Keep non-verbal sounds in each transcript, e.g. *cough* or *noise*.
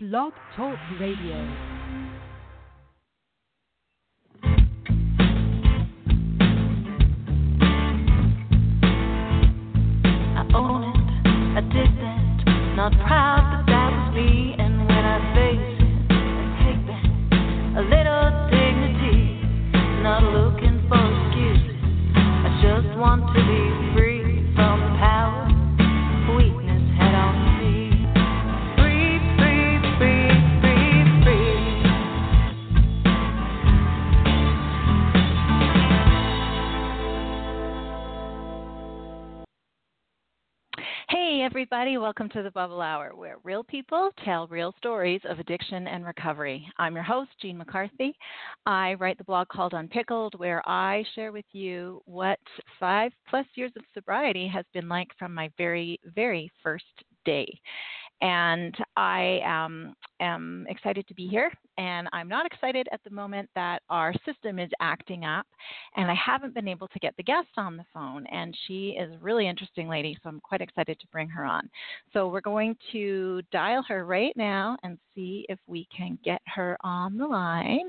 Blog Talk Radio. Not proud, everybody, welcome to the Bubble Hour, where real people tell real stories of addiction and recovery. I'm your host, Jean McCarthy. I write the blog called Unpickled, where I share with you what five plus years of sobriety has been like from my very, very first day. And I um, am excited to be here, and I'm not excited at the moment that our system is acting up, and I haven't been able to get the guest on the phone. And she is a really interesting lady, so I'm quite excited to bring her on. So we're going to dial her right now and see if we can get her on the line.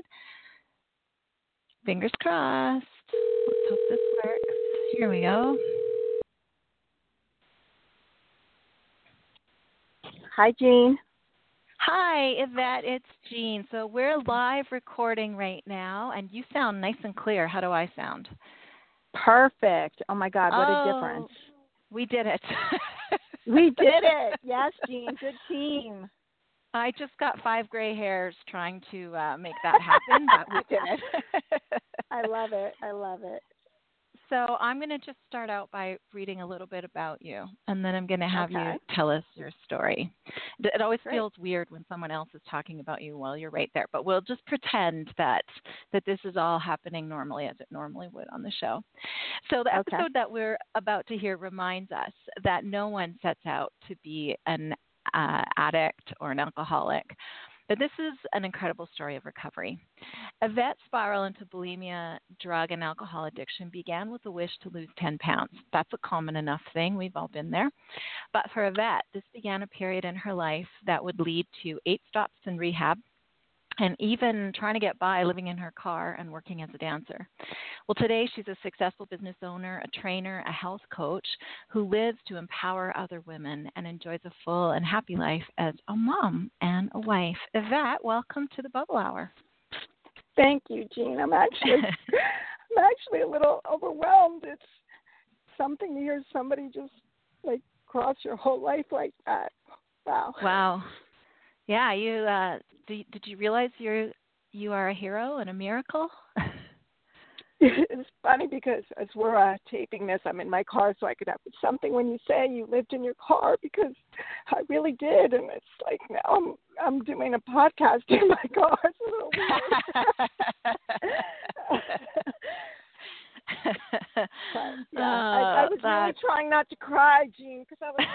Fingers crossed. Let's hope this works. Here we go. Hi, Jean. Hi, Yvette. It's Jean. So we're live recording right now, and you sound nice and clear. How do I sound? Perfect. Oh my God, what Oh. a difference. We did it. *laughs* We did it. *laughs* Yes, Jean. Good team. I just got five gray hairs trying to uh, make that happen, but we did it. *laughs* I love it. I love it. So I'm going to just start out by reading a little bit about you, and then I'm going to have Okay. you tell us your story. It always Great. feels weird when someone else is talking about you while you're right there, but we'll just pretend that that this is all happening normally as it normally would on the show. So the Okay. episode that we're about to hear reminds us that no one sets out to be an uh, addict or an alcoholic. But this is an incredible story of recovery. Yvette's spiral into bulimia, drug, and alcohol addiction began with a wish to lose 10 pounds. That's a common enough thing. We've all been there. But for Yvette, this began a period in her life that would lead to eight stops in rehab and even trying to get by living in her car and working as a dancer. Well, today she's a successful business owner, a trainer, a health coach who lives to empower other women and enjoys a full and happy life as a mom and a wife. Yvette, welcome to the Bubble Hour. Thank you, Jean. I'm actually *laughs* I'm actually a little overwhelmed. It's something to hear somebody just like cross your whole life like that. Wow. Wow. Yeah, you uh did, did you realize you're you are a hero and a miracle? *laughs* it's funny because as we're uh, taping this, I'm in my car, so I could have something when you say you lived in your car because I really did, and it's like now I'm I'm doing a podcast in my *laughs* car. It's a little weird. *laughs* but yeah, I, I Oh, was really trying not to cry, Jean, because I was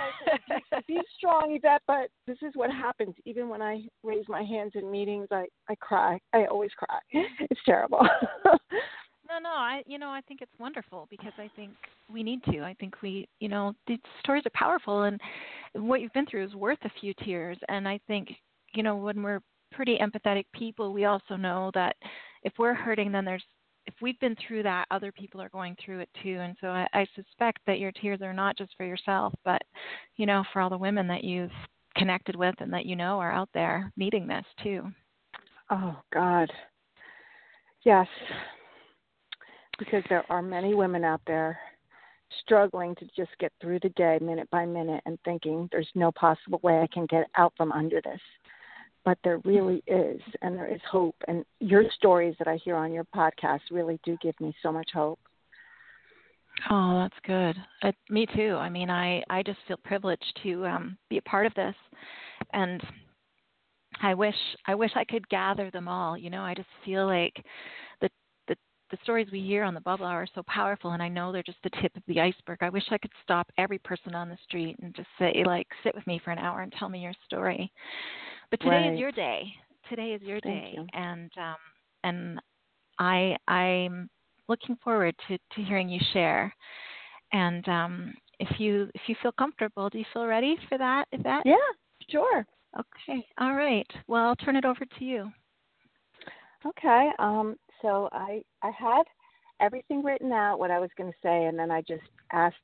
like, "Be strong, Yvette." But this is what happens. Even when I raise my hands in meetings, I I cry. I always cry. *laughs* It's terrible. *laughs* No, no, I you know, I think it's wonderful because I think we need to. I think we, you know, these stories are powerful and what you've been through is worth a few tears and I think, you know, when we're pretty empathetic people, we also know that if we're hurting then there's if we've been through that, other people are going through it too. And so I, I suspect that your tears are not just for yourself, but, you know, for all the women that you've connected with and that you know are out there needing this too. Oh God. Yes. Because there are many women out there struggling to just get through the day minute by minute and thinking there's no possible way I can get out from under this. But there really is and there is hope and your stories that I hear on your podcast really do give me so much hope. Oh, that's good. Uh, me too. I mean, I I just feel privileged to um, be a part of this, and I wish I wish I could gather them all. You know, I just feel like the the the stories we hear on the bubble are so powerful, and I know they're just the tip of the iceberg. I wish I could stop every person on the street and just say, like, sit with me for an hour and tell me your story. But today Right. is your day. Today is your Thank day, you. and um, and I I'm looking forward to, to hearing you share. And um, if you if you feel comfortable, do you feel ready for that? Is that Yeah, sure. Okay. All right. Well, I'll turn it over to you. Okay. Um, so I I had everything written out what I was going to say, and then I just asked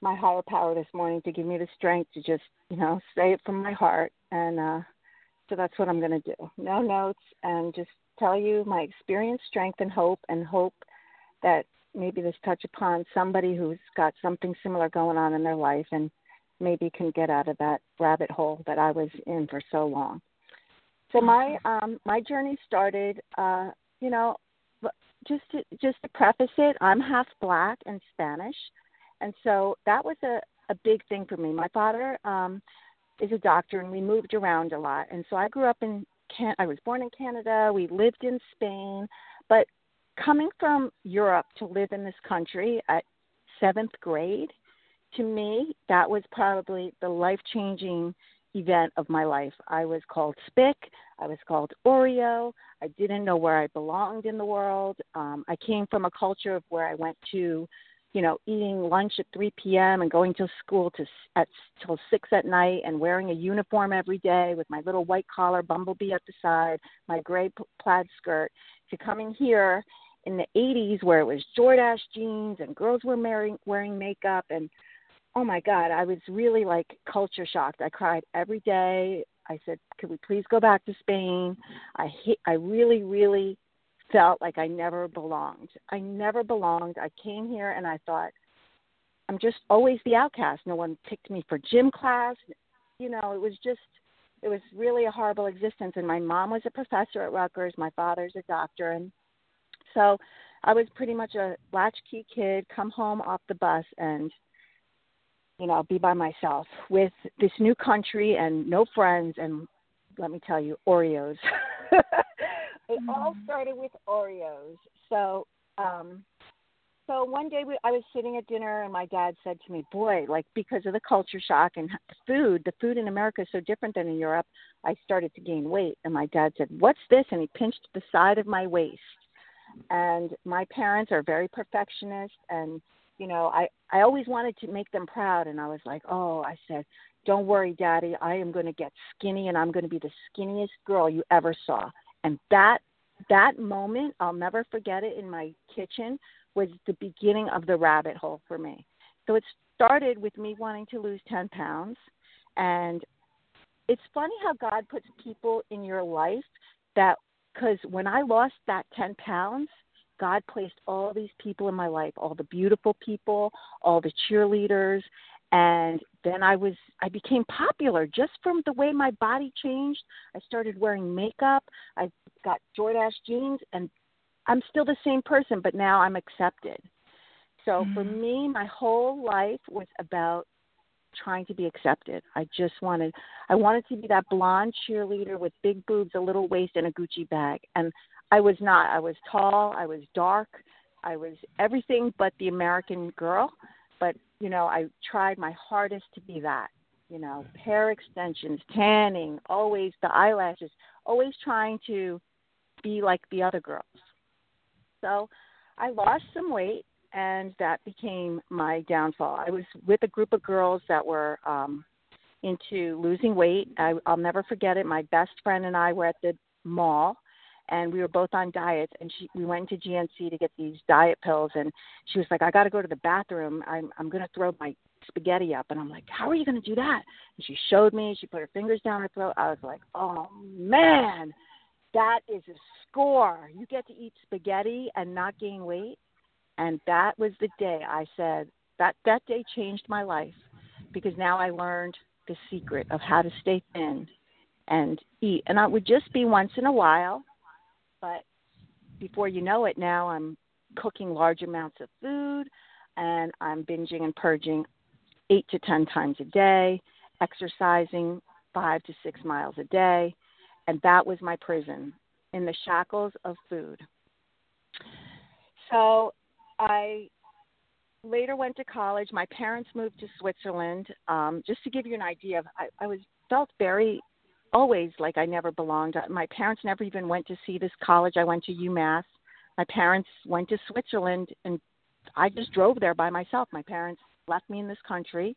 my higher power this morning to give me the strength to just you know say it from my heart, and uh, so that's what I'm going to do. No notes, and just tell you my experience, strength, and hope, and hope that maybe this touch upon somebody who's got something similar going on in their life and maybe can get out of that rabbit hole that I was in for so long. So my um my journey started uh you know just to just to preface it, I'm half black and Spanish. And so that was a a big thing for me. My father um is a doctor and we moved around a lot. And so I grew up in Can I was born in Canada, we lived in Spain, but coming from Europe to live in this country at 7th grade to me, that was probably the life changing event of my life. I was called Spick. I was called Oreo. I didn't know where I belonged in the world. Um, I came from a culture of where I went to, you know, eating lunch at 3 p.m. and going to school to at till six at night and wearing a uniform every day with my little white collar bumblebee at the side, my gray plaid skirt, to coming here in the 80s where it was Jordache jeans and girls were wearing wearing makeup and oh my god i was really like culture shocked i cried every day i said could we please go back to spain i hate, i really really felt like i never belonged. I never belonged. I came here and i thought i'm just always the outcast. No one picked me for gym class. You know it was just it was really a horrible existence. And my mom was a professor at Rutgers. My father's a doctor. And so I was pretty much a latchkey kid, come home off the bus and you know, be by myself with this new country and no friends and let me tell you, Oreos. *laughs* it mm-hmm. all started with Oreos. So, um so one day we, I was sitting at dinner and my dad said to me, "Boy, like because of the culture shock and food, the food in America is so different than in Europe, I started to gain weight." And my dad said, "What's this?" and he pinched the side of my waist. And my parents are very perfectionist and you know, I I always wanted to make them proud, and I was like, oh, I said, don't worry, Daddy, I am going to get skinny, and I'm going to be the skinniest girl you ever saw. And that that moment, I'll never forget it. In my kitchen was the beginning of the rabbit hole for me. So it started with me wanting to lose ten pounds, and it's funny how God puts people in your life that because when I lost that 10 pounds, God placed all these people in my life, all the beautiful people, all the cheerleaders, and then I was I became popular just from the way my body changed. I started wearing makeup. I got Jordache jeans and I'm still the same person, but now I'm accepted. So mm-hmm. for me, my whole life was about trying to be accepted. I just wanted I wanted to be that blonde cheerleader with big boobs, a little waist and a Gucci bag. And I was not. I was tall. I was dark. I was everything but the American girl. But you know, I tried my hardest to be that. You know, hair extensions, tanning, always the eyelashes, always trying to be like the other girls. So I lost some weight and that became my downfall. I was with a group of girls that were um into losing weight. I, I'll never forget it. My best friend and I were at the mall and we were both on diets and she we went to GNC to get these diet pills and she was like I got to go to the bathroom. I'm I'm going to throw my spaghetti up. And I'm like how are you going to do that? And she showed me she put her fingers down her throat. I was like oh man that is a score. You get to eat spaghetti and not gain weight? And that was the day I said that that day changed my life because now I learned the secret of how to stay thin and eat. And I would just be once in a while but before you know it, now I'm cooking large amounts of food and I'm binging and purging eight to 10 times a day, exercising five to six miles a day. And that was my prison in the shackles of food. So I later went to college. My parents moved to Switzerland. Um, just to give you an idea, of, I, I was felt very always like I never belonged. My parents never even went to see this college. I went to UMass. My parents went to Switzerland, and I just drove there by myself. My parents left me in this country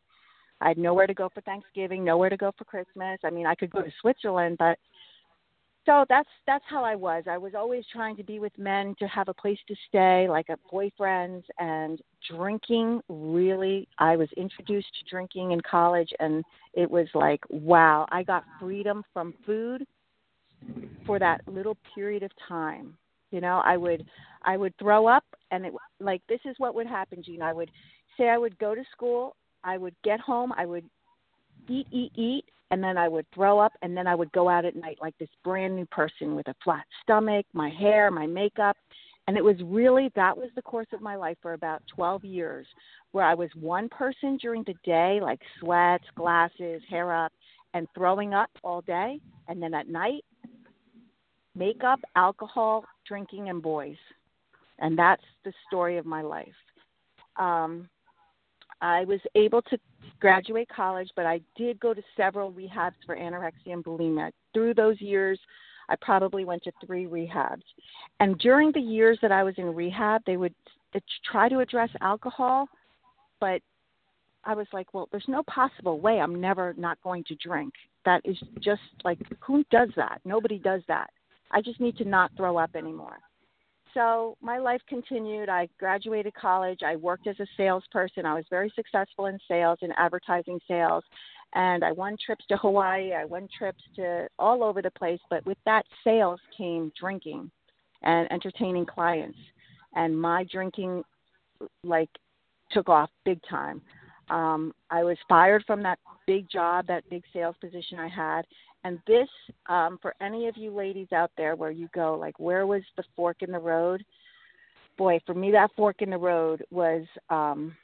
I had nowhere to go for Thanksgiving, nowhere to go for Christmas. I mean, I could go to Switzerland, but so that's that's how I was. I was always trying to be with men to have a place to stay, like a boyfriends and drinking. Really, I was introduced to drinking in college, and it was like, wow! I got freedom from food for that little period of time. You know, I would I would throw up, and it like this is what would happen, Jean. I would say I would go to school, I would get home, I would eat, eat, eat, and then I would throw up, and then I would go out at night like this brand new person with a flat stomach, my hair, my makeup. And it was really that was the course of my life for about 12 years, where I was one person during the day, like sweats, glasses, hair up, and throwing up all day. And then at night, makeup, alcohol, drinking, and boys. And that's the story of my life. Um, I was able to graduate college, but I did go to several rehabs for anorexia and bulimia. Through those years, I probably went to three rehabs. And during the years that I was in rehab, they would try to address alcohol, but I was like, well, there's no possible way I'm never not going to drink. That is just like, who does that? Nobody does that. I just need to not throw up anymore so my life continued. I graduated college. I worked as a salesperson. I was very successful in sales and advertising sales. And I won trips to Hawaii. I won trips to all over the place. But with that sales came drinking and entertaining clients. And my drinking, like, took off big time. Um, I was fired from that big job, that big sales position I had, and this, um, for any of you ladies out there where you go, like, where was the fork in the road? Boy, for me, that fork in the road was um,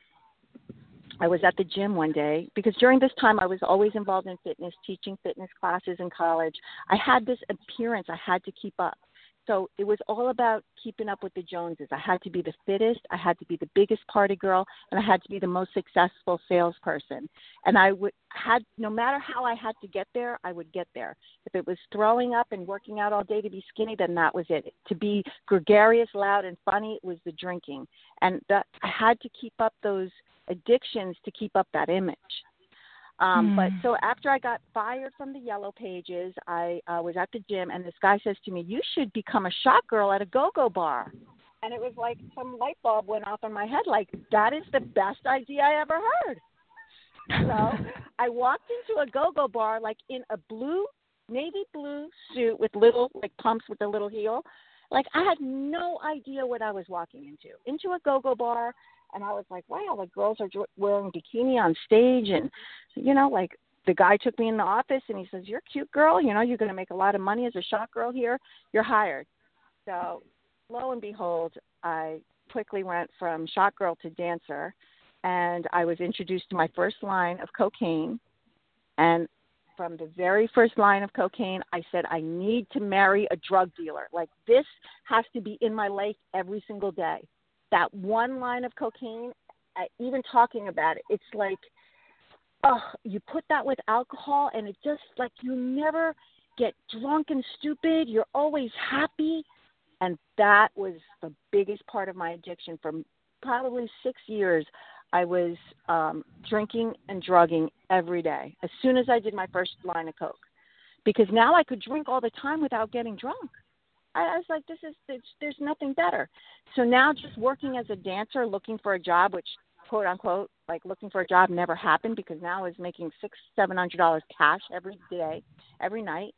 I was at the gym one day because during this time I was always involved in fitness, teaching fitness classes in college. I had this appearance I had to keep up. So it was all about keeping up with the Joneses. I had to be the fittest, I had to be the biggest party girl, and I had to be the most successful salesperson. And I would had no matter how I had to get there, I would get there. If it was throwing up and working out all day to be skinny, then that was it. To be gregarious, loud, and funny was the drinking. And that I had to keep up those addictions to keep up that image. Um, mm. But so after I got fired from the Yellow Pages, I uh, was at the gym, and this guy says to me, "You should become a shot girl at a go-go bar." And it was like some light bulb went off in my head. Like that is the best idea I ever heard. So *laughs* I walked into a go-go bar, like in a blue, navy blue suit with little like pumps with a little heel. Like I had no idea what I was walking into. Into a go-go bar and I was like, wow, the girls are wearing bikini on stage, and you know, like the guy took me in the office and he says, "You're a cute girl. You know, you're going to make a lot of money as a shot girl here. You're hired." So, lo and behold, I quickly went from shot girl to dancer, and I was introduced to my first line of cocaine, and from the very first line of cocaine, I said, I need to marry a drug dealer. Like, this has to be in my life every single day that one line of cocaine, uh, even talking about it, it's like, oh, you put that with alcohol, and it just like you never get drunk and stupid. You're always happy, and that was the biggest part of my addiction. For probably six years, I was um, drinking and drugging every day. As soon as I did my first line of coke, because now I could drink all the time without getting drunk. I, was like, this is there's, there's nothing better. So now, just working as a dancer, looking for a job, which quote unquote like looking for a job never happened because now I was making six seven hundred dollars cash every day, every night.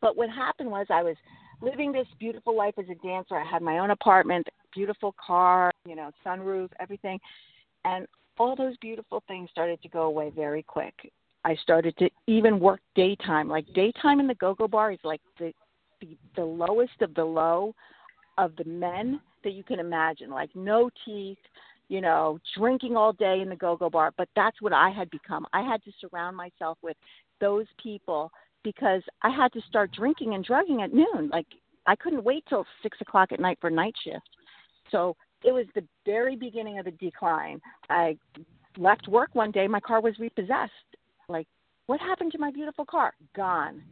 But what happened was I was living this beautiful life as a dancer. I had my own apartment, beautiful car, you know, sunroof, everything, and all those beautiful things started to go away very quick. I started to even work daytime. Like daytime in the go-go bar is like the the, the lowest of the low of the men that you can imagine, like no teeth, you know, drinking all day in the go go bar. But that's what I had become. I had to surround myself with those people because I had to start drinking and drugging at noon. Like I couldn't wait till six o'clock at night for night shift. So it was the very beginning of the decline. I left work one day, my car was repossessed. Like, what happened to my beautiful car? Gone.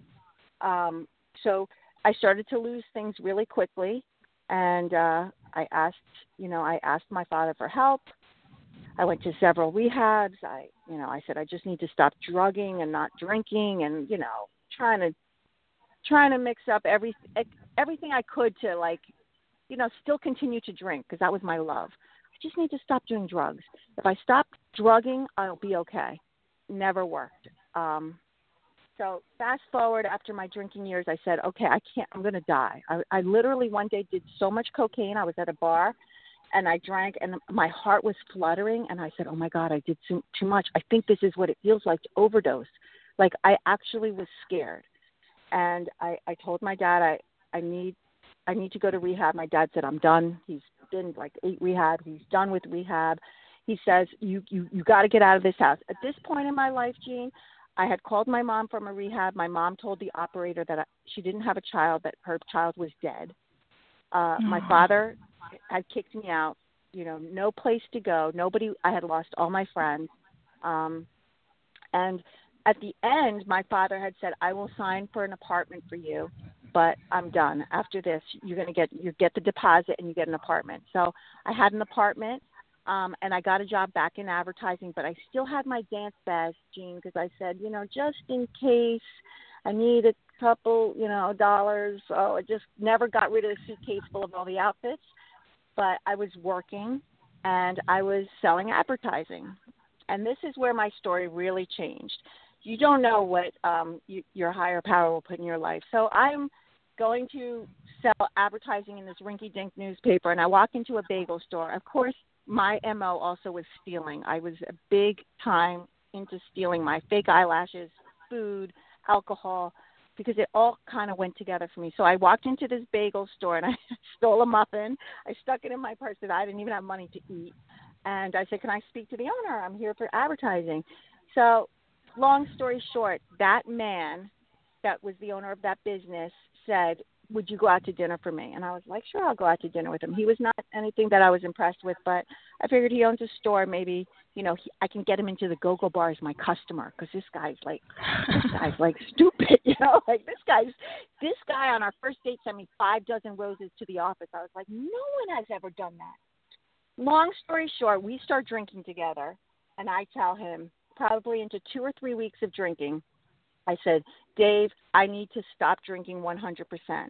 Um, so I started to lose things really quickly, and uh, I asked, you know, I asked my father for help. I went to several rehabs. I, you know, I said I just need to stop drugging and not drinking, and you know, trying to trying to mix up every everything I could to like, you know, still continue to drink because that was my love. I just need to stop doing drugs. If I stop drugging, I'll be okay. Never worked. Um, so fast forward after my drinking years, I said, okay, I can't. I'm going to die. I, I literally one day did so much cocaine. I was at a bar, and I drank, and my heart was fluttering. And I said, oh my God, I did too, too much. I think this is what it feels like to overdose. Like I actually was scared, and I, I told my dad, I, I need, I need to go to rehab. My dad said, I'm done. He's been like eight rehab. He's done with rehab. He says, you, you, you got to get out of this house. At this point in my life, Jean, I had called my mom from a rehab. My mom told the operator that she didn't have a child, that her child was dead. Uh, My father had kicked me out. You know, no place to go. Nobody. I had lost all my friends. Um, and at the end, my father had said, "I will sign for an apartment for you, but I'm done. After this, you're going to get you get the deposit and you get an apartment." So I had an apartment um, and I got a job back in advertising, but I still had my dance badge, Jean, because I said, you know, just in case I need a couple, you know, dollars. So I just never got rid of the suitcase full of all the outfits. But I was working and I was selling advertising. And this is where my story really changed. You don't know what um, you, your higher power will put in your life. So I'm going to sell advertising in this rinky dink newspaper, and I walk into a bagel store. Of course, my mo also was stealing. I was a big time into stealing my fake eyelashes food alcohol because it all kind of went together for me. So i walked into this bagel store and *laughs* i stole a muffin. I stuck it in my purse that i didn't even have money to eat. And i said can i speak to the owner? I'm here for advertising. So long story short that man that was the owner of that business said would you go out to dinner for me? And I was like, sure, I'll go out to dinner with him. He was not anything that I was impressed with, but I figured he owns a store. Maybe, you know, he, I can get him into the go-go bar as my customer because this guy's like, this *laughs* guy's like stupid, *laughs* you know, like this guy's, this guy on our first date sent me five dozen roses to the office. I was like, no one has ever done that. Long story short, we start drinking together, and I tell him probably into two or three weeks of drinking, I said, Dave, I need to stop drinking 100%.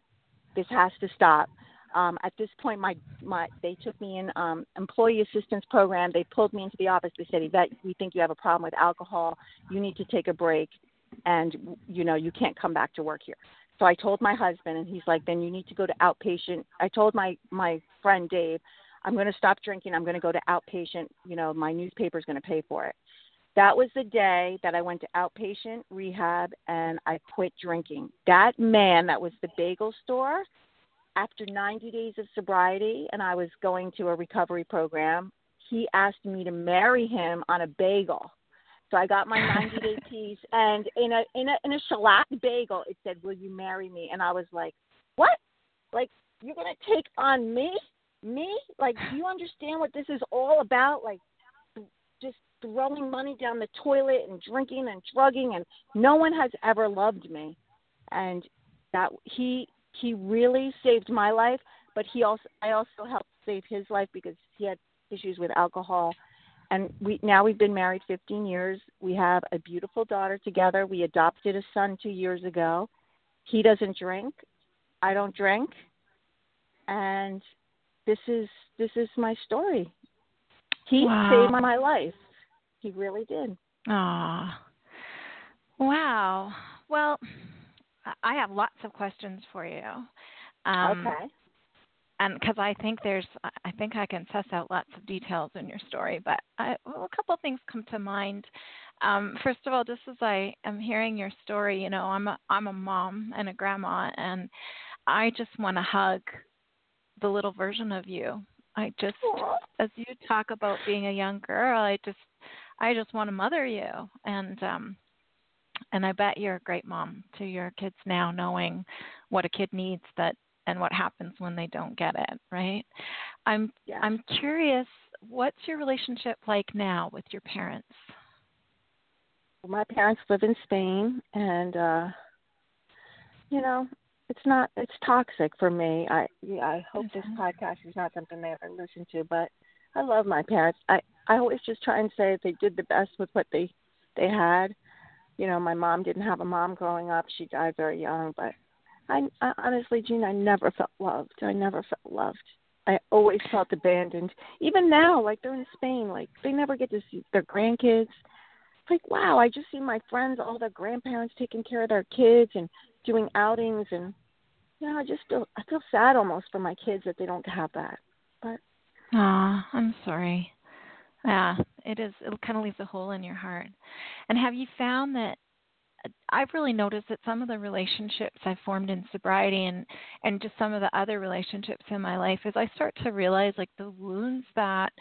This has to stop. Um, at this point, my my they took me in um, employee assistance program. They pulled me into the office. They said, "Yvette, we think you have a problem with alcohol. You need to take a break, and you know you can't come back to work here." So I told my husband, and he's like, "Then you need to go to outpatient." I told my my friend Dave, "I'm going to stop drinking. I'm going to go to outpatient. You know, my newspaper's going to pay for it." That was the day that I went to outpatient rehab and I quit drinking. That man that was the bagel store, after 90 days of sobriety and I was going to a recovery program, he asked me to marry him on a bagel. So I got my *laughs* 90 day piece and in a in a in a shellac bagel it said, "Will you marry me?" And I was like, "What? Like you're going to take on me? Me? Like do you understand what this is all about? Like throwing money down the toilet and drinking and drugging and no one has ever loved me. And that he he really saved my life but he also i also helped save his life because he had issues with alcohol. And we now we've been married 15 years. We have a beautiful daughter together. We adopted a son 2 years ago. He doesn't drink. I don't drink. And this is this is my story. He wow. saved my life he really did. Ah. Wow. Well, I have lots of questions for you. Um, okay. And because I think there's, I think I can suss out lots of details in your story, but I, well, a couple of things come to mind. Um, first of all, just as I am hearing your story, you know, I'm a, I'm a mom and a grandma, and I just want to hug the little version of you. I just, as you talk about being a young girl, I just I just want to mother you and um and I bet you're a great mom to your kids now knowing what a kid needs that and what happens when they don't get it, right? I'm yeah. I'm curious what's your relationship like now with your parents? Well, my parents live in Spain and uh you know, it's not it's toxic for me. I yeah, I hope this podcast is not something they ever listen to, but I love my parents. I I always just try and say they did the best with what they they had. You know, my mom didn't have a mom growing up; she died very young. But I, I honestly, Jean, I never felt loved. I never felt loved. I always felt abandoned. Even now, like they're in Spain, like they never get to see their grandkids. Like wow, I just see my friends, all their grandparents taking care of their kids and doing outings, and you know, I just feel I feel sad almost for my kids that they don't have that. But ah, I'm sorry. Yeah, it is. It kind of leaves a hole in your heart. And have you found that I've really noticed that some of the relationships I've formed in sobriety and and just some of the other relationships in my life is I start to realize like the wounds that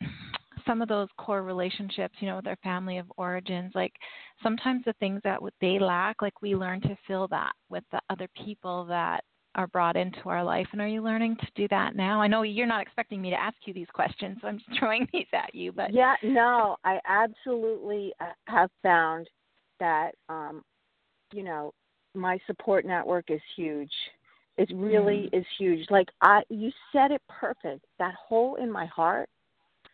*sniffs* some of those core relationships, you know, with their family of origins, like sometimes the things that they lack, like we learn to fill that with the other people that are brought into our life. And are you learning to do that now? I know you're not expecting me to ask you these questions, so I'm just *laughs* throwing these at you. But yeah, no, I absolutely uh, have found that, um, you know, my support network is huge. It really mm. is huge. Like I, you said it perfect. That hole in my heart,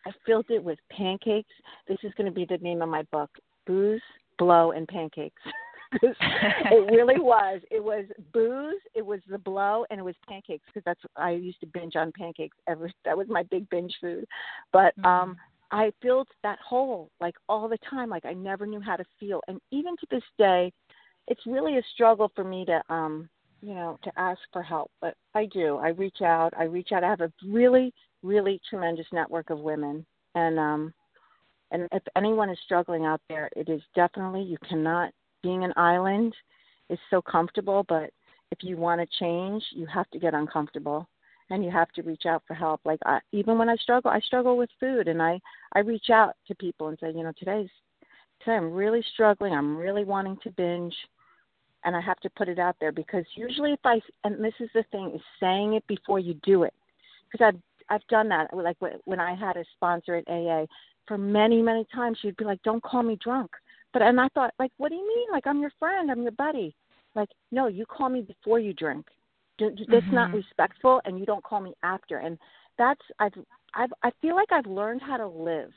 I filled it with pancakes. This is going to be the name of my book: booze, blow, and pancakes. *laughs* *laughs* it really was. It was booze, it was the blow, and it was pancakes because that's I used to binge on pancakes. Ever *laughs* that was my big binge food. But mm-hmm. um I filled that hole like all the time. Like I never knew how to feel, and even to this day, it's really a struggle for me to um you know to ask for help. But I do. I reach out. I reach out. I have a really really tremendous network of women, and um and if anyone is struggling out there, it is definitely you cannot being an island is so comfortable, but if you want to change, you have to get uncomfortable and you have to reach out for help. Like I, even when I struggle, I struggle with food, and I I reach out to people and say, you know, today's today I'm really struggling. I'm really wanting to binge, and I have to put it out there because usually if I and this is the thing is saying it before you do it because I've I've done that. Like when I had a sponsor at AA, for many many times she'd be like, "Don't call me drunk." But and I thought, like, what do you mean? Like, I'm your friend, I'm your buddy. Like, no, you call me before you drink. That's mm-hmm. not respectful, and you don't call me after. And that's I've I've I feel like I've learned how to live.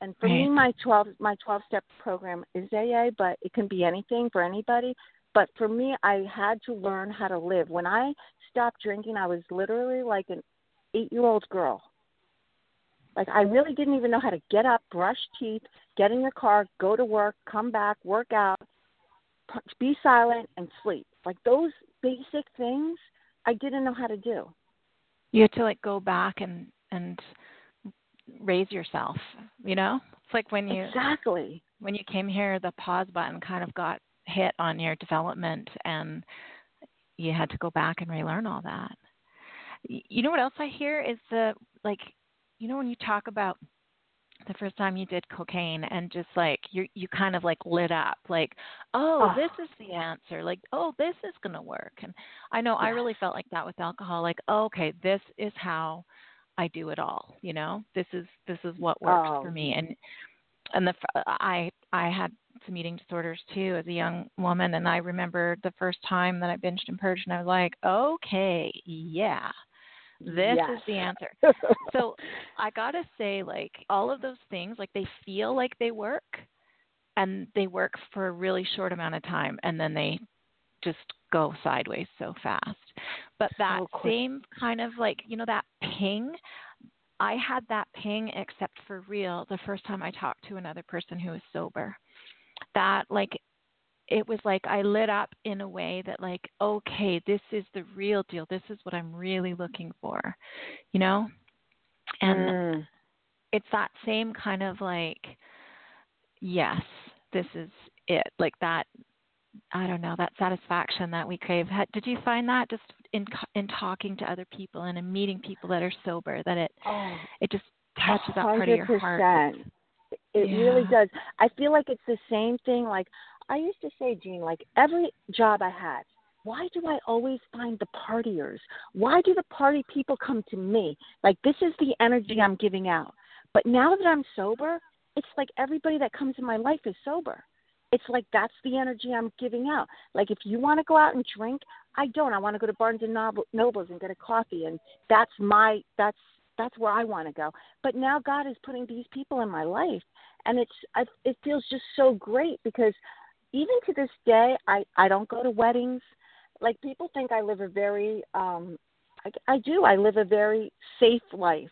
And for right. me, my twelve my twelve step program is AA, but it can be anything for anybody. But for me, I had to learn how to live. When I stopped drinking, I was literally like an eight year old girl. Like I really didn't even know how to get up, brush teeth, get in your car, go to work, come back, work out, be silent, and sleep. Like those basic things, I didn't know how to do. You had to like go back and and raise yourself. You know, it's like when you exactly when you came here, the pause button kind of got hit on your development, and you had to go back and relearn all that. You know what else I hear is the like you know when you talk about the first time you did cocaine and just like you you kind of like lit up like oh, oh. this ah. is the answer like oh this is going to work and i know yeah. i really felt like that with alcohol like oh, okay this is how i do it all you know this is this is what works oh. for me and and the i i had some eating disorders too as a young woman and i remember the first time that i binged and purged and i was like okay yeah this yes. is the answer. *laughs* so I got to say, like, all of those things, like, they feel like they work and they work for a really short amount of time and then they just go sideways so fast. But that oh, same kind of like, you know, that ping, I had that ping except for real the first time I talked to another person who was sober. That like it was like I lit up in a way that like, okay, this is the real deal. This is what I'm really looking for. You know? And mm. it's that same kind of like yes, this is it. Like that I don't know, that satisfaction that we crave. Did you find that just in in talking to other people and in meeting people that are sober that it oh, it just touches that part of your heart? It yeah. really does. I feel like it's the same thing like I used to say, Jean, like every job I had, why do I always find the partiers? Why do the party people come to me? Like this is the energy I'm giving out. But now that I'm sober, it's like everybody that comes in my life is sober. It's like that's the energy I'm giving out. Like if you want to go out and drink, I don't. I want to go to Barnes and Nobles and get a coffee, and that's my that's that's where I want to go. But now God is putting these people in my life, and it's I, it feels just so great because even to this day, I I don't go to weddings. Like people think I live a very um I, I do. I live a very safe life.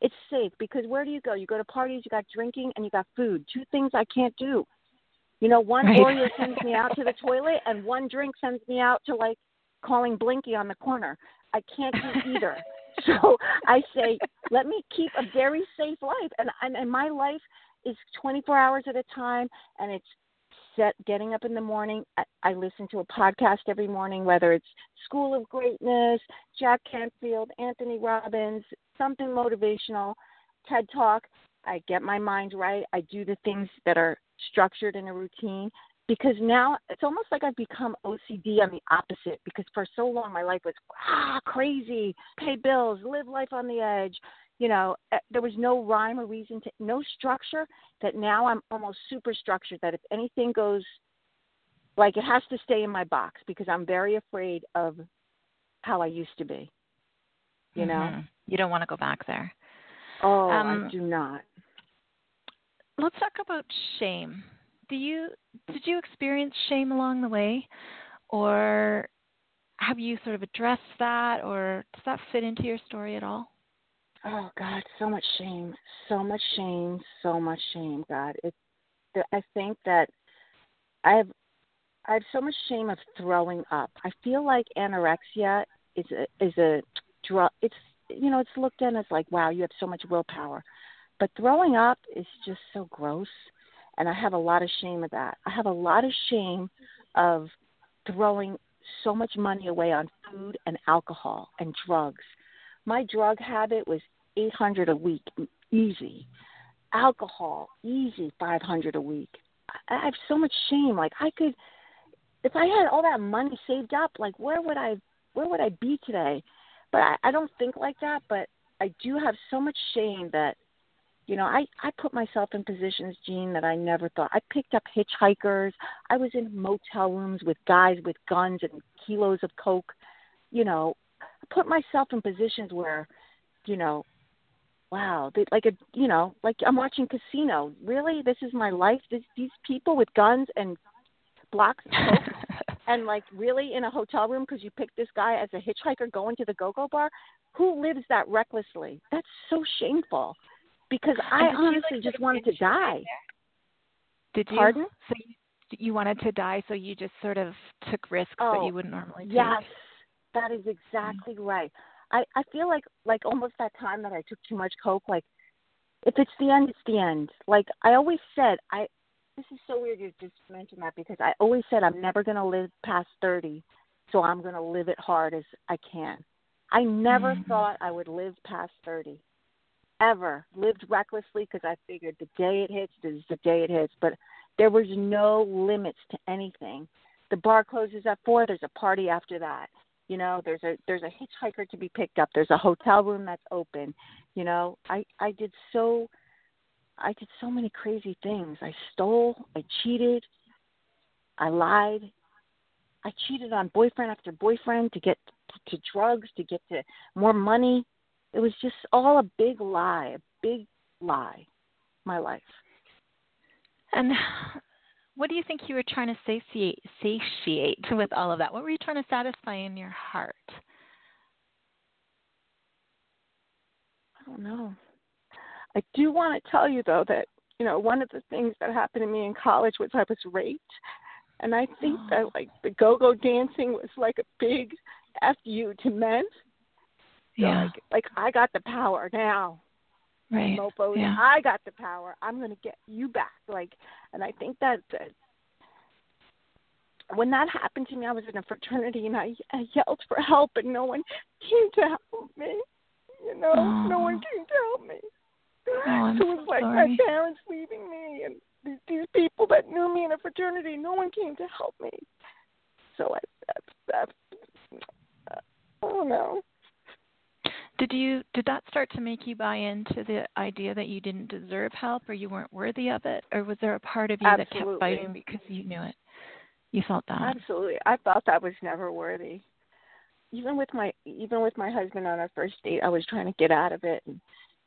It's safe because where do you go? You go to parties, you got drinking, and you got food. Two things I can't do. You know, one Right. Oreo *laughs* sends me out to the toilet, and one drink sends me out to like calling Blinky on the corner. I can't do either. *laughs* so I say, let me keep a very safe life, and and, and my life is 24 hours at a time, and it's set getting up in the morning. I, I listen to a podcast every morning, whether it's School of Greatness, Jack Canfield, Anthony Robbins, something motivational, TED Talk. I get my mind right. I do the things that are structured in a routine because now it's almost like I've become OCD on the opposite because for so long my life was ah crazy, pay bills, live life on the edge. You know, eh, there was no rhyme or reason to no structure that now I'm almost super structured that if anything goes like it has to stay in my box because I'm very afraid of how I used to be. You know? Mhm. you don't want to go back there. Oh, Um, I do not. Let's talk about shame. Do you did you experience shame along the way, or have you sort of addressed that, or does that fit into your story at all? Oh God, so much shame, so much shame, so much shame. God, it. I think that I have, I have so much shame of throwing up. I feel like anorexia is a is a drug. It's you know it's looked at as like wow you have so much willpower, but throwing up is just so gross, and I have a lot of shame of that. I have a lot of shame of throwing so much money away on food and alcohol and drugs my drug habit was 800 a week easy. Alcohol easy 500 a week. I, I have so much shame. Like i could if i had all that money saved up like where would i where would i be today? But i i don't think like that but i do have so much shame that you know i i put myself in positions Jean that i never thought. I picked up hitchhikers. I was in motel rooms with guys with guns and kilos of coke. You know I put myself in positions where, you know, wow, they, like a, you know, like I'm watching Casino. Really, this is my life. This, these people with guns and blocks coke, *laughs* and like really in a hotel room because you picked this guy as a hitchhiker going to the go-go bar. Who lives that recklessly? That's so shameful. Because I And honestly just wanted to die. Did you? Pardon? So you, you wanted to die, so you just sort of took risks that Oh, you wouldn't normally take. Yes, that is exactly mm. right. I I feel like like almost that time that I took too much coke. Like, if it's the end, it's the end. Like I always said, I this is so weird you just mentioned that because I always said I'm never gonna live past thirty, so I'm gonna live it hard as I can. I never Mhm. thought I would live past thirty, ever. Lived recklessly because I figured the day it hits is the day it hits. But there was no limits to anything. The bar closes at four. There's a party after that. You know, there's a there's a hitchhiker to be picked up. There's a hotel room that's open. You know, I I did so I did so many crazy things. I stole, I cheated, I lied. I cheated on boyfriend after boyfriend to get to drugs, to get to more money. It was just all a big lie, a big lie. My life. And what do you think you were trying to satiate, satiate with all of that? What were you trying to satisfy in your heart? I don't know. I do want to tell you though that you know one of the things that happened to me in college was I was raped, and I think *gasps* that like the go-go dancing was like a big fu to men. So, Yeah. Like, like I got the power now, Right. mofos. Yeah. I got the power. I'm gonna get you back. Like, and I think that. that when that happened to me, I was in a fraternity and I, I yelled for help, and no one came to help me. You know, no one came to help me. So it was so like sorry. my parents leaving me, and these, these people that knew me in a fraternity, no one came to help me. So I, that's that's uh, I don't know. Did you did that start to make you buy into the idea that you didn't deserve help or you weren't worthy of it, or was there a part of you that kept fighting because you knew it? You felt that. Absolutely, I thought that was never worthy. even with my even with my husband on our first date, I was trying to get out of it and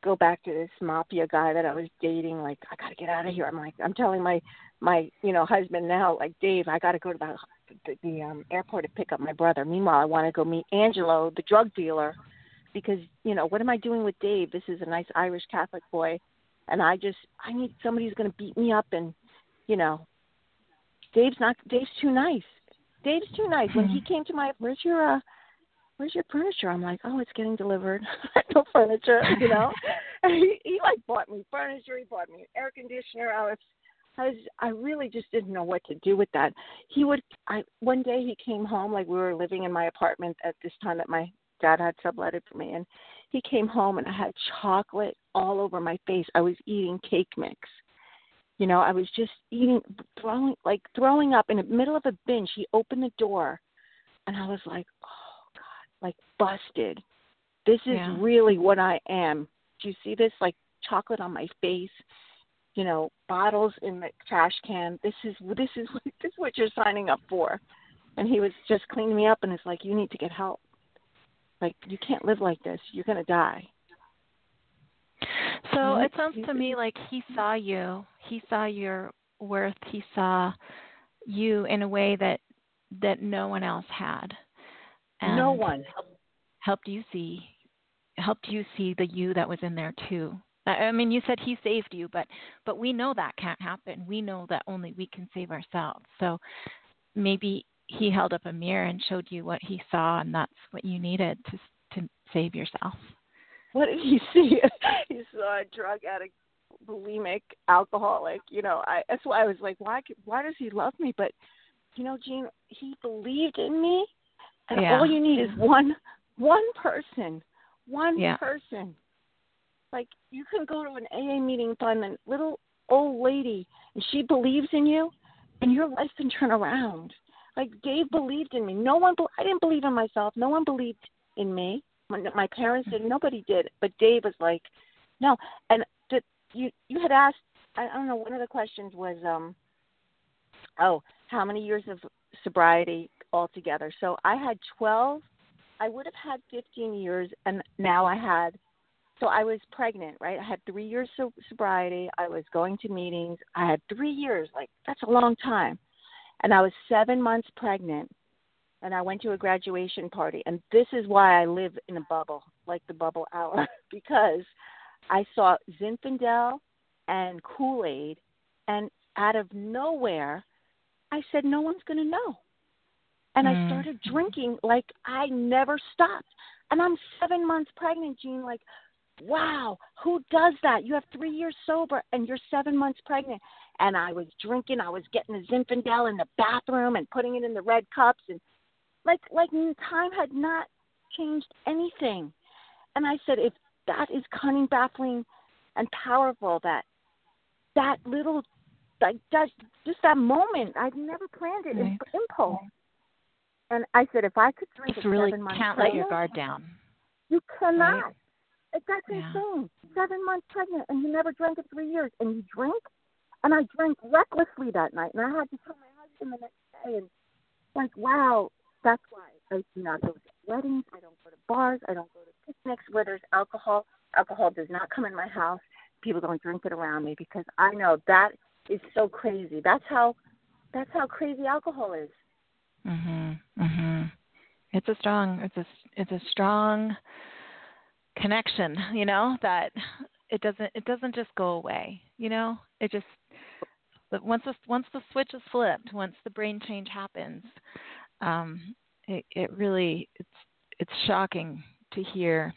go back to this mafia guy that I was dating. Like, I got to get out of here. I'm like, I'm telling my my you know husband now, like Dave, I got to go to the the, the um, airport to pick up my brother. Meanwhile, I want to go meet Angelo, the drug dealer, because you know what am I doing with Dave? This is a nice Irish Catholic boy, and I just I need somebody who's going to beat me up and you know. Dave's not. Dave's too nice. Dave's too nice. When he *laughs* came to my, where's your uh, where's your furniture? I'm like, oh, it's getting delivered. *laughs* no furniture, you know. *laughs* and he, he like bought me furniture. He bought me an air conditioner. I was, I was, I really just didn't know what to do with that. He would, I one day he came home like we were living in my apartment at this time that my dad had subletted for me, and he came home and I had chocolate all over my face. I was eating cake mix. You know, I was just eating, throwing, like throwing up in the middle of a binge. He opened the door, and I was like, oh God, like busted. This is yeah. really what I am. Do you see this? Like chocolate on my face, you know, bottles in the trash can. This is this is *laughs* this is what you're signing up for. And he was just cleaning me up, and it's like you need to get help. Like you can't live like this. You're gonna die. So it sounds to me like he saw you. He saw your worth. He saw you in a way that that no one else had And no one helped you see helped you see the you that was in there too. I mean, you said he saved you, but but we know that can't happen. We know that only we can save ourselves. So maybe he held up a mirror and showed you what he saw, and that's what you needed to to save yourself. What did he *laughs* see? he saw a drug addict, bulimic, alcoholic. You know, I that's why I was like, why why does he love me? But you know, Jean, he believed in me and yeah. all you need is one one person. One yeah. person. Like you can go to an AA meeting, find a little old lady, and she believes in you, and your life can turn around. Like Dave believed in me. No one. I didn't believe in myself. No one believed in me. My, my parents did. Nobody did. But Dave was like, no. And the, you you had asked. I, I don't know. One of the questions was, um, oh, how many years of sobriety altogether. So I had 12. I would have had 15 years, and now I had. So I was pregnant, right? I had three years of sobriety. I was going to meetings. I had three years. Like that's a long time. And I was seven months pregnant, and I went to a graduation party. And this is why I live in a bubble, like the bubble hour, *laughs* because I saw Zinfandel and Kool Aid, and out of nowhere, I said, no one's going to know. And mm. I started drinking like I never stopped. And I'm seven months pregnant, Jean. Like, wow, who does that? You have three years sober and you're seven months pregnant. And I was drinking. I was getting the Zinfandel in the bathroom and putting it in the red cups, and like like time had not changed anything. And I said, if that is cunning, baffling, and powerful, that that little like just just that moment, I'd never planned it. Right. It's impulse. And I said, if I could drink Just really seven can't let your guard down. You cannot. Right? That's yeah. insane. Seven months pregnant, and you never drank in three years, and you drink. And I drank recklessly that night, and I had to tell my husband the next day, and like, wow, that's why I do not go to weddings. I don't go to bars. I don't go to picnics where there's alcohol. Alcohol does not come in my house. People don't drink it around me because I know that is so crazy. That's how that's how crazy alcohol is. Mhm. Mhm. It's a strong it's a it's a strong connection, you know, that it doesn't it doesn't just go away, you know? It just but once the once the switch is flipped, once the brain change happens, um it it really it's it's shocking to hear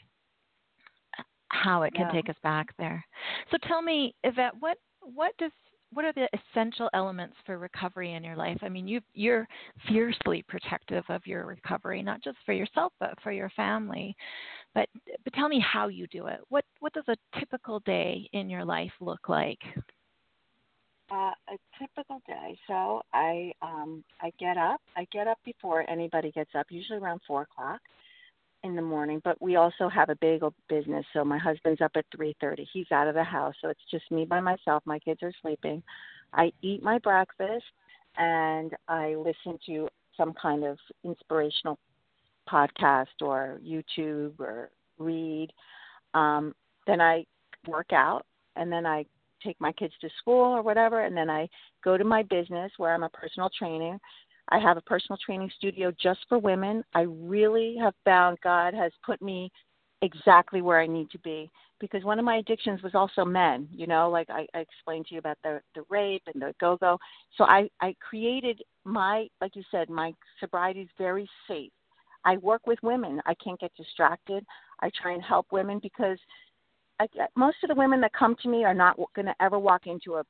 how it can yeah. take us back there. So tell me, Yvette, what what does what are the essential elements for recovery in your life? I mean, you you're fiercely protective of your recovery, not just for yourself but for your family. But but tell me how you do it. What what does a typical day in your life look like? Uh, a typical day. So I um I get up. I get up before anybody gets up, usually around four o'clock in the morning, but we also have a bagel business. So my husband's up at 3:30. He's out of the house, so it's just me by myself. My kids are sleeping. I eat my breakfast and I listen to some kind of inspirational podcast or YouTube or read. Um, then I work out, and then I take my kids to school or whatever, and then I go to my business where I'm a personal trainer. I have a personal training studio just for women. I really have found God has put me exactly where I need to be because one of my addictions was also men, you know, like I, I explained to you about the the rape and the go go. So I I created my like you said, my sobriety is very safe. I work with women. I can't get distracted. I try and help women because Most of the women that come to me are not going to ever walk into a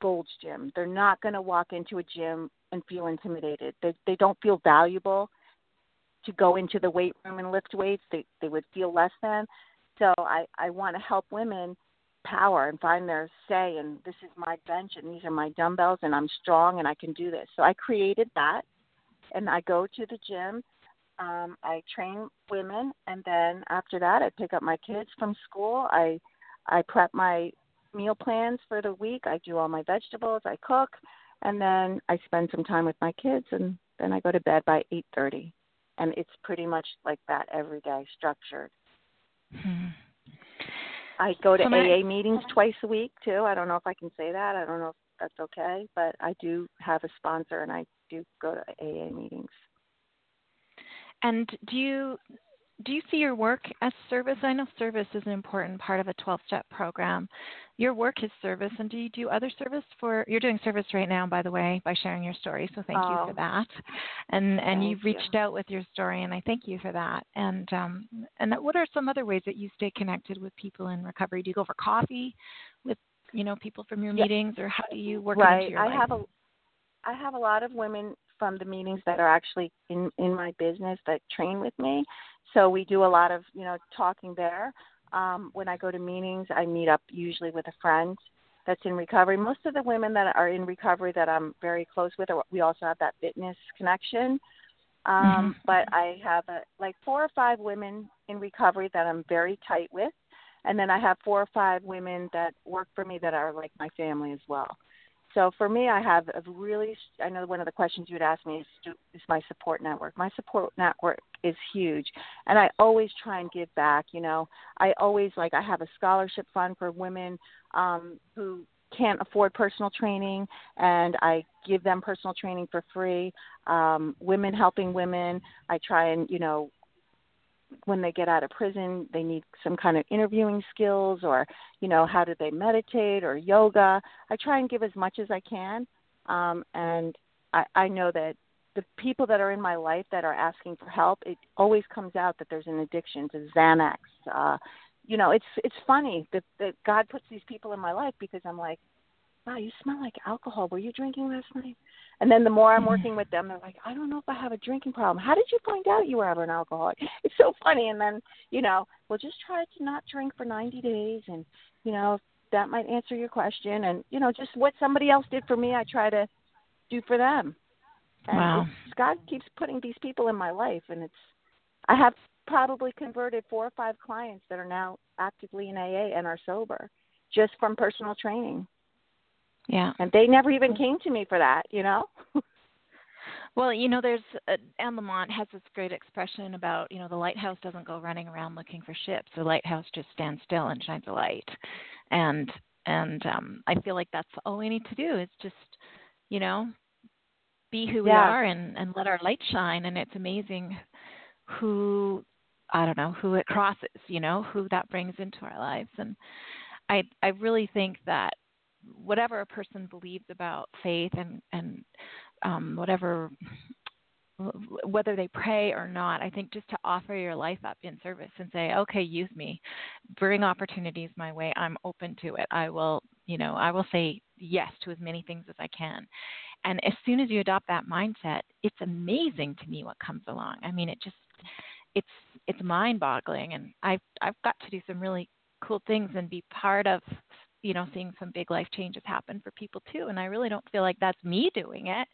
Gold's gym. They're not going to walk into a gym and feel intimidated. They they don't feel valuable to go into the weight room and lift weights. They they would feel less than. So I I want to help women power and find their say and this is my bench and these are my dumbbells and I'm strong and I can do this. So I created that and I go to the gym. Um, I train women and then after that I pick up my kids from school. I I prep my meal plans for the week. I do all my vegetables, I cook, and then I spend some time with my kids and then I go to bed by 8:30. And it's pretty much like that every day, structured. Hmm. I go to So AA meetings twice a week too. I don't know if I can say that. I don't know if that's okay, but I do have a sponsor and I do go to AA meetings. And do you do you see your work as service? I know service is an important part of a 12-step program. Your work is service, and do you do other service for? You're doing service right now, by the way, by sharing your story. So thank you Oh. for that. And and you've you. reached out with your story, and I thank you for that. And um, and what are some other ways that you stay connected with people in recovery? Do you go for coffee with you know people from your Yeah. meetings, or how do you work right. into your I life? have a I have a lot of women from the meetings that are actually in in my business that train with me. So we do a lot of, you know, talking there. Um when I go to meetings, I meet up usually with a friend that's in recovery. Most of the women that are in recovery that I'm very close with, are, we also have that fitness connection. Um, Mhm. But I have a, like four or five women in recovery that I'm very tight with, and then I have four or five women that work for me that are like my family as well. So for me, I have a really. I know one of the questions you would ask me is, is my support network. My support network is huge, and I always try and give back. You know, I always like. I have a scholarship fund for women um, who can't afford personal training, and I give them personal training for free. Um, women helping women. I try and you know when they get out of prison they need some kind of interviewing skills or you know how do they meditate or yoga. I try and give as much as i can um and i i know that the people that are in my life that are asking for help it always comes out that there's an addiction to xanax uh you know it's it's funny that that god puts these people in my life because i'm like wow you smell like alcohol were you drinking last night and then the more I'm working mm-hmm. with them, they're like, I don't know if I have a drinking problem. How did you find out you were ever an alcoholic? *laughs* It's so funny. And then, you know, well, just try to not drink for 90 days. And, you know, that might answer your question. And, you know, just what somebody else did for me, I try to do for them. And Wow. God keeps putting these people in my life. And it's, I have probably converted four or five clients that are now actively in AA and are sober just from personal training. Yeah. And they never even came to me for that, you know? Well, you know, there's uh, Anne Lamott has this great expression about, you know, the lighthouse doesn't go running around looking for ships. The lighthouse just stands still and shines a light. And and um I feel like that's all we need to do is just, you know, be who we Yeah. are and and let our light shine and it's amazing who I don't know, who it crosses, you know, who that brings into our lives and I I really think that whatever a person believes about faith and and um, whatever whether they pray or not i think just to offer your life up in service and say okay use me. Bring opportunities my way. I'm open to it. I will you know i will say yes to as many things as i can. And as soon as you adopt that mindset it's amazing to me what comes along. I mean it just it's it's mind boggling and i've i've got to do some really cool things and be part of you know seeing some big life changes happen for people too and i really don't feel like that's me doing it.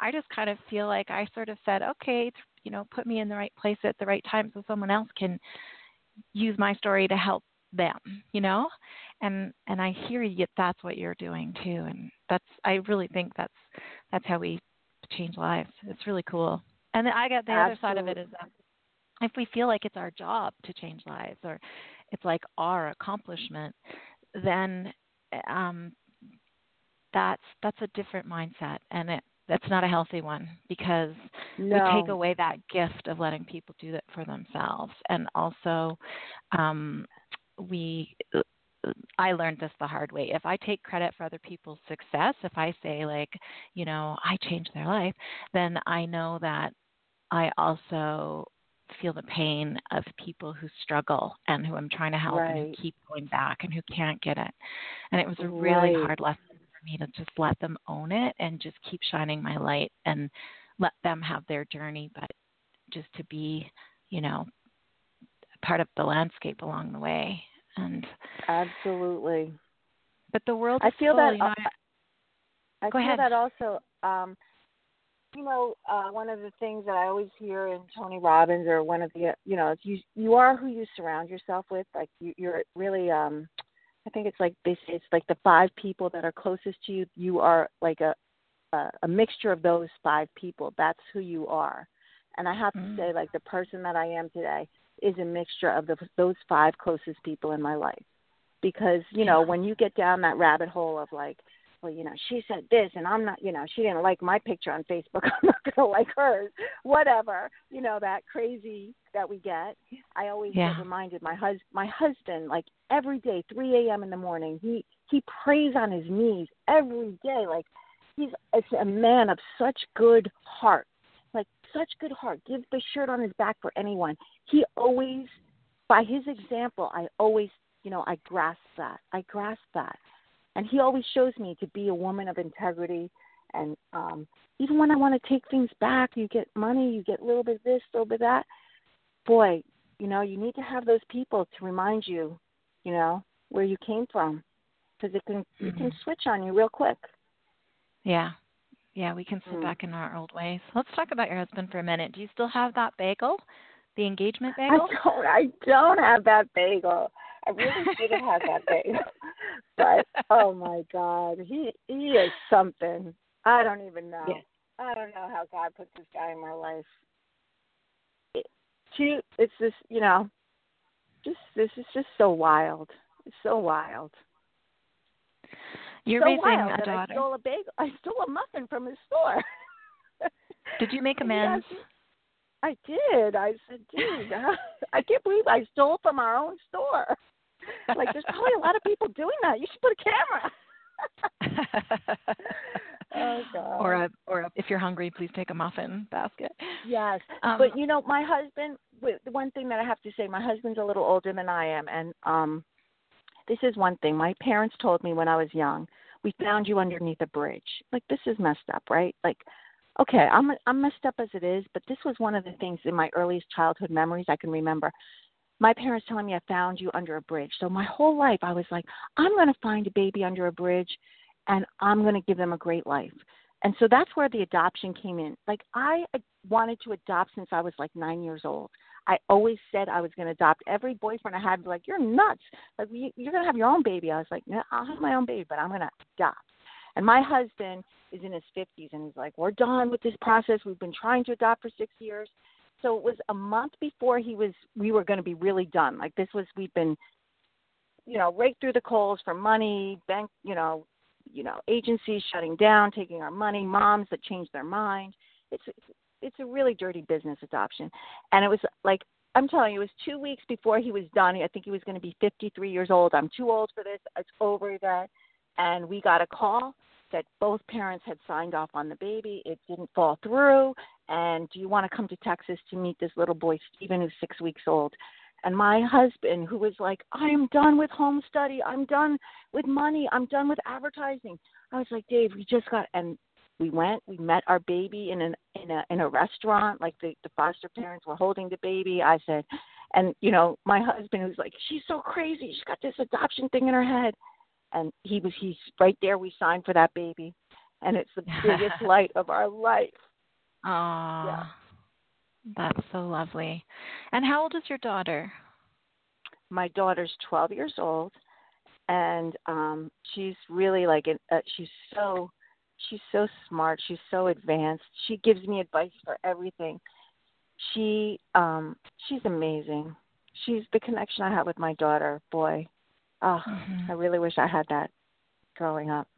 I just kind of feel like i sort of said okay you know put me in the right place at the right time so someone else can use my story to help them you know? And and i hear you that's what you're doing too and that's i really think that's that's how we change lives. It's really cool. And i got the other side of it is that if we feel like it's our job to change lives or it's like our accomplishment, then um, that's that's a different mindset, and it that's not a healthy one because no. we take away that gift of letting people do it for themselves, and also um, we. I learned this the hard way. If I take credit for other people's success, if I say like, you know, I changed their life, then I know that I also feel the pain of people who struggle and who I'm trying to help right. and who keep going back and who can't get it. And it was a really right. hard lesson for me to just let them own it and just keep shining my light and let them have their journey, but just to be, you know, part of the landscape along the way. And absolutely. But the world I feel full, that you know, I Go feel ahead. that also um you know, uh, one of the things that I always hear in Tony Robbins or one of the, you know, you you are who you surround yourself with. Like you, you're really, um, I think it's like they say it's like the five people that are closest to you. You are like a a, a mixture of those five people. That's who you are. And I have Mm. to say, like the person that I am today is a mixture of the, those five closest people in my life. Because you know, when you get down that rabbit hole of like well, you know, she said this and I'm not, you know, she didn't like my picture on Facebook. *laughs* I'm not going to like hers. Whatever, you know, that crazy that we get. I always Yeah. get reminded my hus my husband like every day 3 a.m. in the morning, he he prays on his knees every day like he's it's a man of such good heart. Like such good heart. Give the shirt on his back for anyone. He always by his example, I always, you know, I grasp that. I grasp that and he always shows me to be a woman of integrity and um even when i want to take things back you get money you get a little bit of this a little bit of that boy you know you need to have those people to remind you you know where you came from because it can mm-hmm. it can switch on you real quick Yeah. Yeah, we can sit Mm. back in our old ways. Let's talk about your husband for a minute. Do you still have that bagel? The engagement bagel? i don't i don't have that bagel i really should have had that bagel *laughs* but oh my god he he is something i don't even know Yeah. I don't know how God put this guy in my life. It, she, it's just, you know, just this is just so wild. It's so wild. You're so raising wild a that I daughter. stole a bagel. I stole a muffin from his store. *laughs* Did you make amends? me- I did. I said, dude, *laughs* I can't believe I stole from our own store. Like, there's probably a lot of people doing that. You should put a camera. *laughs* oh God. or a or a, if you're hungry, please take a muffin basket. Yes, Um, but you know, my husband. The one thing that I have to say, my husband's a little older than I am, and um, this is one thing. My parents told me when I was young, "We found you underneath a bridge." Like this is messed up, right? Like, okay, I'm I'm messed up as it is, but this was one of the things in my earliest childhood memories I can remember. My parents telling me I found you under a bridge. So my whole life I was like, I'm going to find a baby under a bridge, and I'm going to give them a great life. And so that's where the adoption came in. Like I wanted to adopt since I was like nine years old. I always said I was going to adopt. Every boyfriend I had like, "You're nuts! Like you- you're going to have your own baby." I was like, "No, I'll have my own baby, but I'm going to adopt." And my husband is in his 50s, and he's like, "We're done with this process. We've been trying to adopt for six years." So it was a month before he was. We were going to be really done. Like this was. We've been, you know, right through the coals for money, bank, you know, you know, agencies shutting down, taking our money, moms that changed their mind. It's it's a really dirty business adoption. And it was like I'm telling you, it was two weeks before he was done. I think he was going to be 53 years old. I'm too old for this. It's over that. And we got a call that both parents had signed off on the baby. It didn't fall through. And do you want to come to Texas to meet this little boy, Stephen, who's six weeks old? And my husband, who was like, I am done with home study. I'm done with money. I'm done with advertising. I was like, Dave, we just got, and we went. We met our baby in an in a in a restaurant. Like the the foster parents were holding the baby. I said, and you know, my husband was like, she's so crazy. She's got this adoption thing in her head. And he was he's right there. We signed for that baby, and it's the *laughs* biggest light of our life. Aw, Yeah. that's so lovely. And how old is your daughter? my daughter's 12 years old and um she's really like uh, she's so she's so smart she's so advanced she gives me advice for everything she um she's amazing. She's the connection I have with my daughter. Boy, oh, Mhm. I really wish I had that growing up.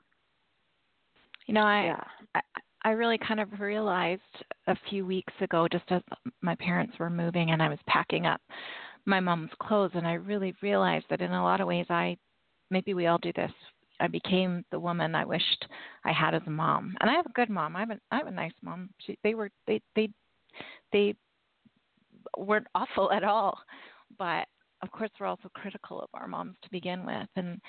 You know, I, yeah. I I really kind of realized a few weeks ago, just as my parents were moving and I was packing up my mom's clothes, and I really realized that in a lot of ways, I maybe we all do this. I became the woman I wished I had as a mom, and I have a good mom. I have a I have a nice mom. She, they were they they they weren't awful at all, but of course we're also critical of our moms to begin with, and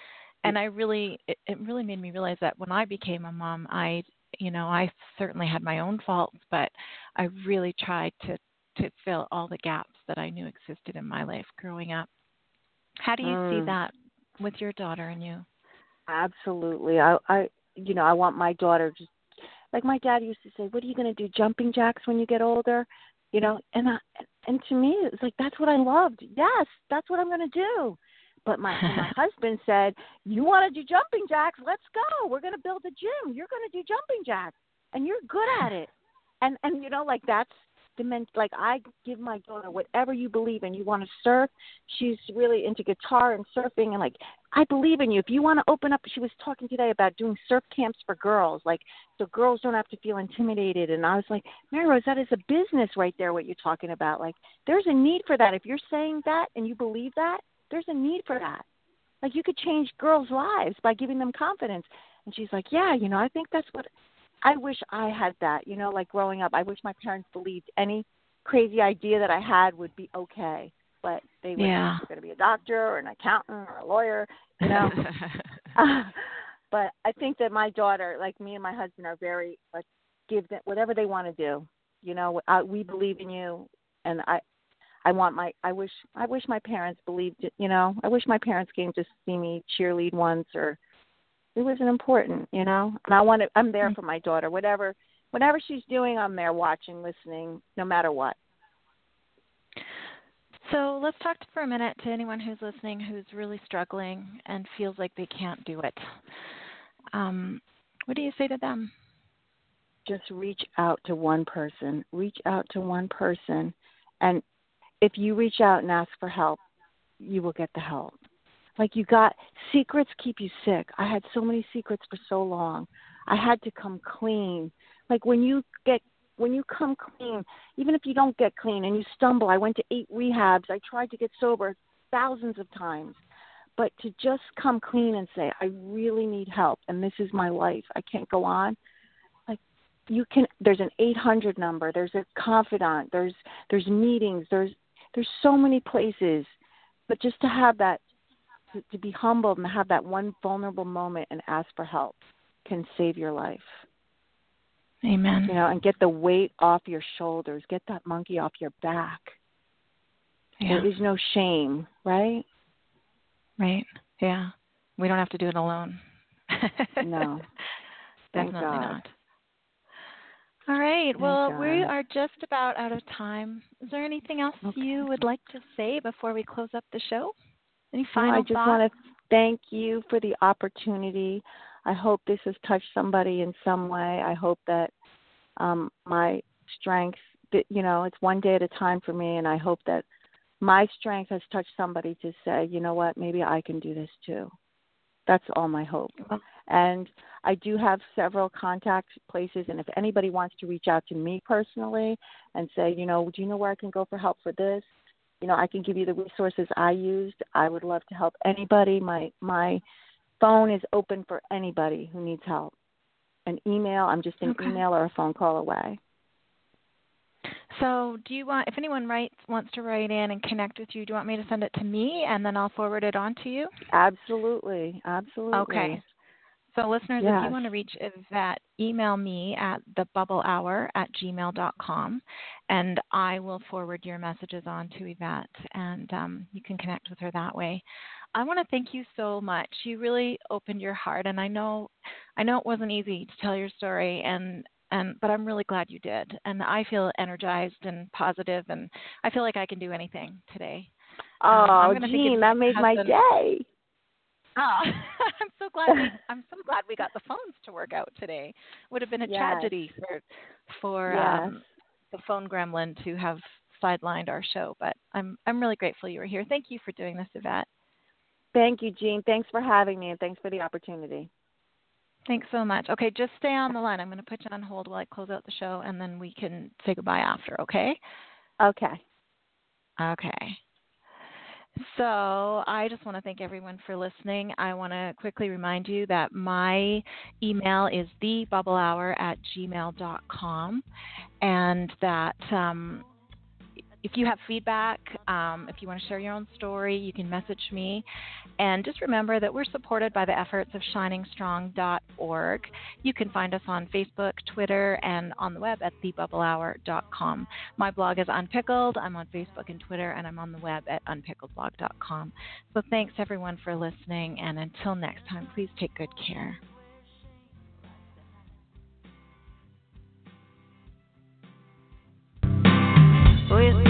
and I really it, it really made me realize that when I became a mom, I you know I certainly had my own faults, but I really tried to to fill all the gaps that I knew existed in my life growing up. How do you see Mm. that with your daughter and you? Absolutely. I I you know, I want my daughter to like my dad used to say, "What are you going to do? Jumping jacks when you get older?" You know, and I and to me it's like that's what I loved. Yes, that's what I'm going to do. But my my *laughs* husband said, "You want to do jumping jacks? Let's go. We're going to build a gym. You're going to do jumping jacks, and you're good at it." And and you know, like that's the men. Like I give my daughter whatever you believe in. You want to surf? She's really into guitar and surfing, and like I believe in you. If you want to open up, she was talking today about doing surf camps for girls, like so girls don't have to feel intimidated. And I was like, Mary Rose, that is a business right there. What you're talking about, like there's a need for that. If you're saying that and you believe that, there's a need for that. Like you could change girls' lives by giving them confidence. And she's like, Yeah, you know, I think that's what I wish I had that. You know, like growing up, I wish my parents believed any crazy idea that I had would be okay. But they would Yeah. going to be a doctor or an accountant or a lawyer, you know. Uh, *laughs* *laughs* but I think that my daughter, like me and my husband, are very like give them whatever they want to do. You know, I, we believe in you, and I, I want my. I wish I wish my parents believed it. You know, I wish my parents came to see me cheerlead once, or it wasn't important. You know, and I want to. I'm there for my daughter. Whatever, whatever she's doing, I'm there watching, listening, no matter what. So let's talk for a minute to anyone who's listening who's really struggling and feels like they can't do it. Um, what do you say to them? just reach out to one person. Reach out to one person. And if you reach out and ask for help, you will get the help. Like you got secrets keep you sick. I had so many secrets for so long. I had to come clean. Like when you get when you come clean, even if you don't get clean and you stumble, I went to eight rehabs. I tried to get sober thousands of times. But to just come clean and say, I really need help and this is my life. I can't go on like you can there's an 800 number there's a confidant there's there's meetings there's there's so many places but just to have that to, to be humbled and have that one vulnerable moment and ask for help can save your life Amen. you know and get the weight off your shoulders get that monkey off your back Yeah. there is no shame right Right. Yeah. We don't have to do it alone. *laughs* No. Thank Definitely God. not. All right. Well, we are just about out of time. Is there anything else Okay. you would like to say before we close up the show? Any No, final I just thoughts? want to thank you for the opportunity. I hope this has touched somebody in some way. I hope that um, my strength, you know, it's one day at a time for me, and I hope that my strength has touched somebody to say, you know what, maybe I can do this too. That's all my hope. And I do have several contact places, and if anybody wants to reach out to me personally and say, you know, do you know where I can go for help for this? you know i can give you the resources i used i would love to help anybody my my phone is open for anybody who needs help an email i'm just an Okay. email or a phone call away So, do you want, if anyone writes wants to write in and connect with you, do you want me to send it to me and then I'll forward it on to you? absolutely absolutely Okay. So, listeners, if you want to reach Yvette, email me at thebubblehour at gmail.com and I will forward your messages on to Yvette and um, you can connect with her that way. I want to thank you so much. You really opened your heart, and I know, I know it wasn't easy to tell your story, and and but I'm really glad you did, and I feel energized and positive, and I feel like I can do anything today. Um, oh gonna Jean, that made my day Oh, *laughs* I'm so glad we, *laughs* I'm so glad we got the phones to work out today. Would have been a Yes. tragedy for for Yes. um the phone gremlin to have sidelined our show. But I'm I'm really grateful you were here. Thank you for doing this, Yvette. Thank you, Jean. Thanks for having me, and thanks for the opportunity. Thanks so much. Okay, just stay on the line. I'm going to put you on hold while I close out the show, and then we can say goodbye after. Okay? Okay. Okay. So I just want to thank everyone for listening. I want to quickly remind you that my email is thebubblehour at gmail.com and that um, if you have feedback, um, if you want to share your own story, you can message me. And just remember that we're supported by the efforts of shiningstrong.org. You can find us on Facebook, Twitter, and on the web at thebubblehour.com. My blog is Unpickled. I'm on Facebook and Twitter, and I'm on the web at unpickledblog.com. So thanks everyone for listening, and until next time, please take good care. Oh,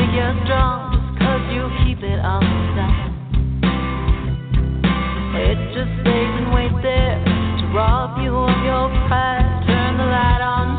It just stays and waits there to rob you of your pride. Turn the light on,